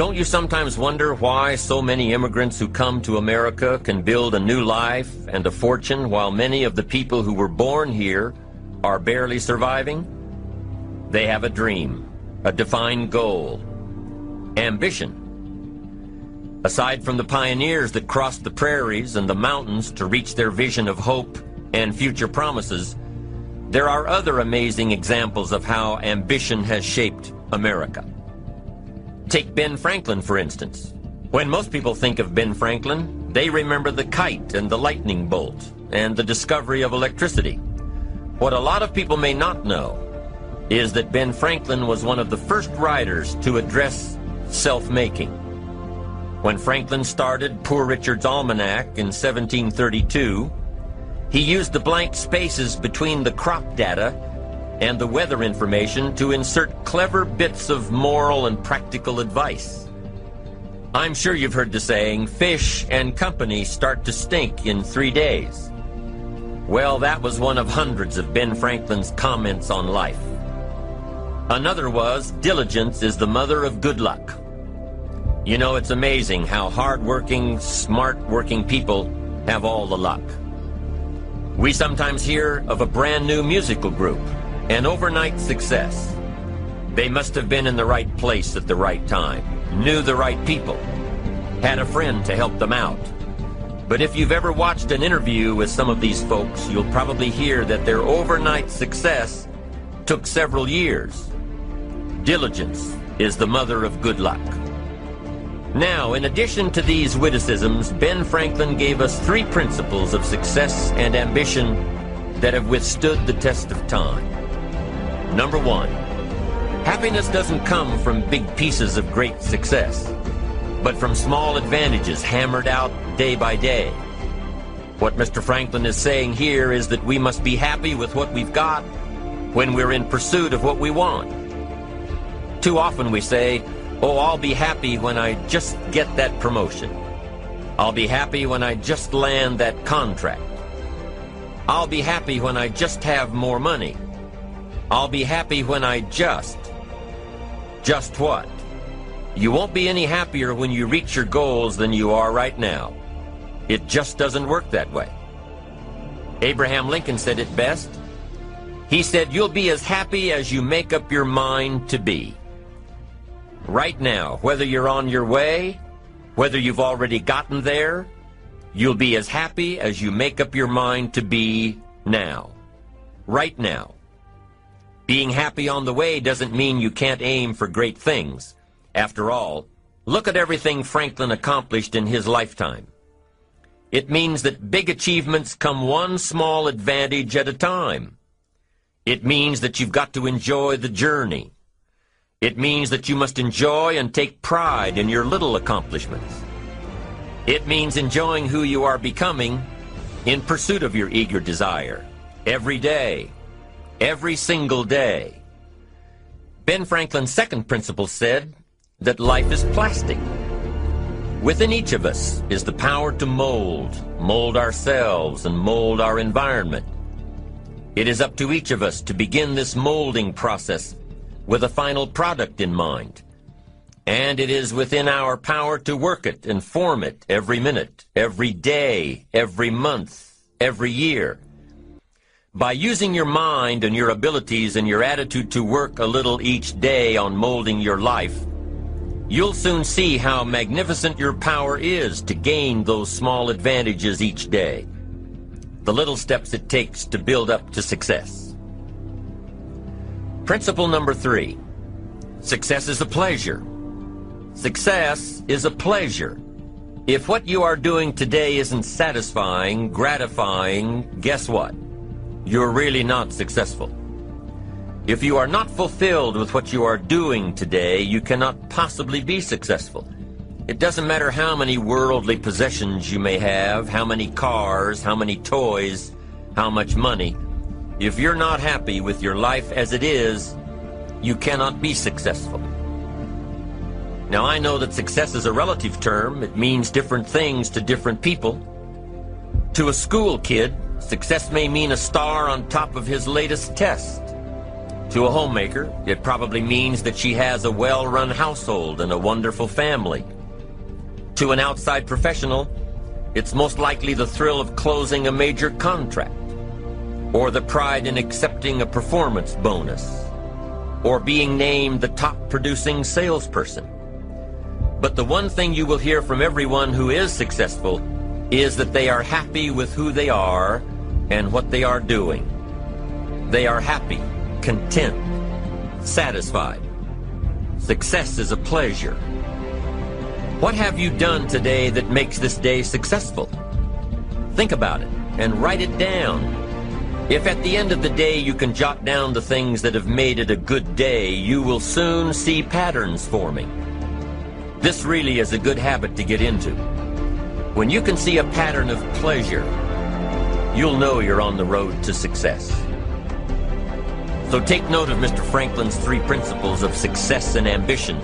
Don't you sometimes wonder why so many immigrants who come to America can build a new life and a fortune while many of the people who were born here are barely surviving? They have a dream, a defined goal, ambition. Aside from the pioneers that crossed the prairies and the mountains to reach their vision of hope and future promises, there are other amazing examples of how ambition has shaped America. Take Ben Franklin, for instance. When most people think of Ben Franklin, they remember the kite and the lightning bolt and the discovery of electricity. What a lot of people may not know is that Ben Franklin was one of the first writers to address self-making. When Franklin started Poor Richard's Almanac in 1732, he used the blank spaces between the crop data and the weather information to insert clever bits of moral and practical advice. I'm sure you've heard the saying, fish and company start to stink in three days. Well, that was one of hundreds of Ben Franklin's comments on life. Another was, diligence is the mother of good luck. You know, it's amazing how hard-working, smart-working people have all the luck. We sometimes hear of a brand new musical group an overnight success. They must have been in the right place at the right time, knew the right people, had a friend to help them out. But if you've ever watched an interview with some of these folks, you'll probably hear that their overnight success took several years. Diligence is the mother of good luck. Now, in addition to these witticisms, Ben Franklin gave us three principles of success and ambition that have withstood the test of time. Number one, happiness doesn't come from big pieces of great success, but from small advantages hammered out day by day. What Mr. Franklin is saying here is that we must be happy with what we've got when we're in pursuit of what we want. Too often we say, oh, I'll be happy when I just get that promotion. I'll be happy when I just land that contract. I'll be happy when I just have more money. I'll be happy when I just. Just what? You won't be any happier when you reach your goals than you are right now. It just doesn't work that way. Abraham Lincoln said it best. He said, You'll be as happy as you make up your mind to be. Right now, whether you're on your way, whether you've already gotten there, you'll be as happy as you make up your mind to be now. Right now. Being happy on the way doesn't mean you can't aim for great things. After all, look at everything Franklin accomplished in his lifetime. It means that big achievements come one small advantage at a time. It means that you've got to enjoy the journey. It means that you must enjoy and take pride in your little accomplishments. It means enjoying who you are becoming in pursuit of your eager desire every day every single day. Ben Franklin's second principle said that life is plastic. Within each of us is the power to mold, mold ourselves and mold our environment. It is up to each of us to begin this molding process with a final product in mind. And it is within our power to work it and form it every minute, every day, every month, every year by using your mind and your abilities and your attitude to work a little each day on molding your life, you'll soon see how magnificent your power is to gain those small advantages each day. The little steps it takes to build up to success. Principle number three. Success is a pleasure. Success is a pleasure. If what you are doing today isn't satisfying, gratifying, guess what? You're really not successful. If you are not fulfilled with what you are doing today, you cannot possibly be successful. It doesn't matter how many worldly possessions you may have, how many cars, how many toys, how much money. If you're not happy with your life as it is, you cannot be successful. Now, I know that success is a relative term. It means different things to different people. To a school kid, success may mean a star on top of his latest test. To a homemaker, it probably means that she has a well-run household and a wonderful family. To an outside professional, it's most likely the thrill of closing a major contract, or the pride in accepting a performance bonus, or being named the top producing salesperson. But the one thing you will hear from everyone who is successful is that they are happy with who they are and what they are doing. They are happy, content, satisfied. Success is a pleasure. What have you done today that makes this day successful? Think about it and write it down. If at the end of the day you can jot down the things that have made it a good day, you will soon see patterns forming. This really is a good habit to get into. When you can see a pattern of pleasure, you'll know you're on the road to success. So take note of Mr. Franklin's three principles of success and ambition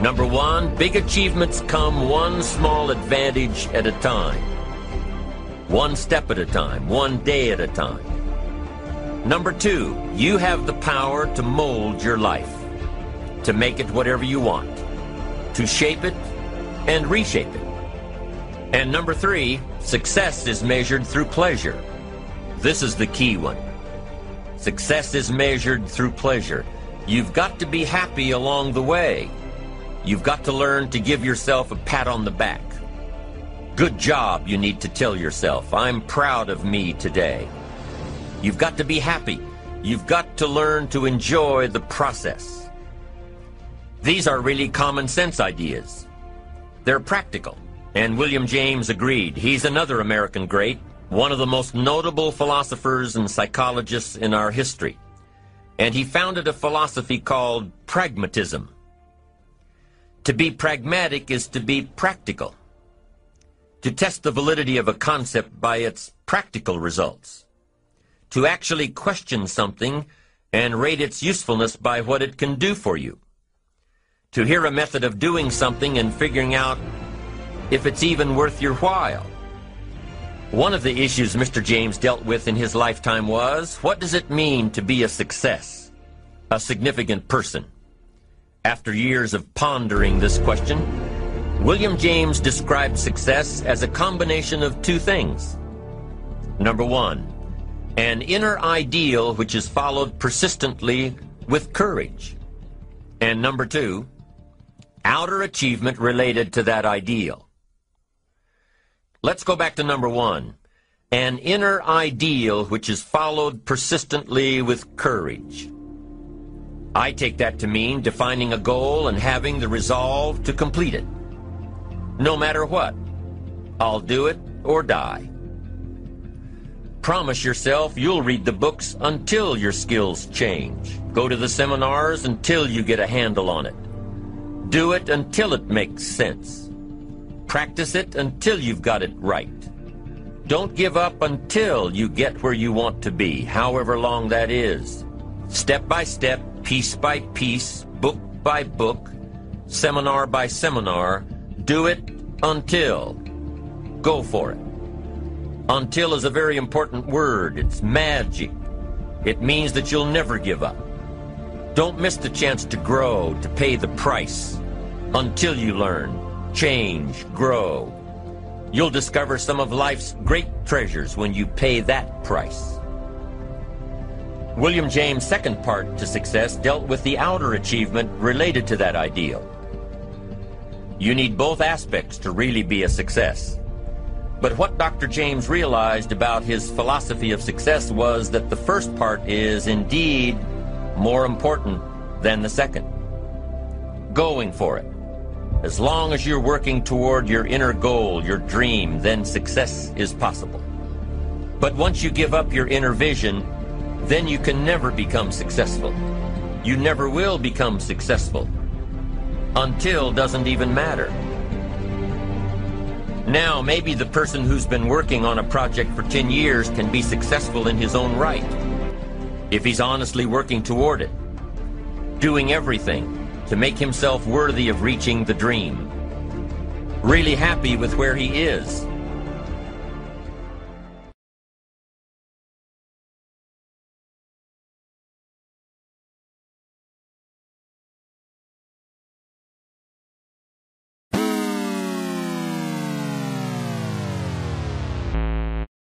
Number one, big achievements come one small advantage at a time. One step at a time, one day at a time. Number two, you have the power to mold your life, to make it whatever you want, to shape it and reshape it. And number three, success is measured through pleasure. This is the key one. Success is measured through pleasure. You've got to be happy along the way. You've got to learn to give yourself a pat on the back. Good job, you need to tell yourself. I'm proud of me today. You've got to be happy. You've got to learn to enjoy the process. These are really common sense ideas. They're practical. And William James agreed. He's another American great, one of the most notable philosophers and psychologists in our history. And he founded a philosophy called pragmatism. To be pragmatic is to be practical. To test the validity of a concept by its practical results. To actually question something and rate its usefulness by what it can do for you. To hear a method of doing something and figuring out if it's even worth your while. One of the issues Mr. James dealt with in his lifetime was, what does it mean to be a success? A significant person? After years of pondering this question, William James described success as a combination of two things. Number one, an inner ideal which is followed persistently with courage. And number two, outer achievement related to that ideal. Let's go back to number one. An inner ideal which is followed persistently with courage. I take that to mean defining a goal and having the resolve to complete it. No matter what, I'll do it or die. Promise yourself you'll read the books until your skills change. Go to the seminars until you get a handle on it. Do it until it makes sense. Practice it until you've got it right. Don't give up until you get where you want to be, however long that is. Step by step, piece by piece, book by book, seminar by seminar, do it until. Go for it. Until is a very important word. It's magic. It means that you'll never give up. Don't miss the chance to grow, to pay the price. Until you learn, change, grow. You'll discover some of life's great treasures when you pay that price. William James' second part to success dealt with the outer achievement related to that ideal. You need both aspects to really be a success. But what Dr. James realized about his philosophy of success was that the first part is indeed more important than the second. Going for it. As long as you're working toward your inner goal, your dream, then success is possible. But once you give up your inner vision, then you can never become successful. You never will become successful. Until doesn't even matter. Now, maybe the person who's been working on a project for 10 years can be successful in his own right. If he's honestly working toward it. Doing everything to make himself worthy of reaching the dream. Really happy with where he is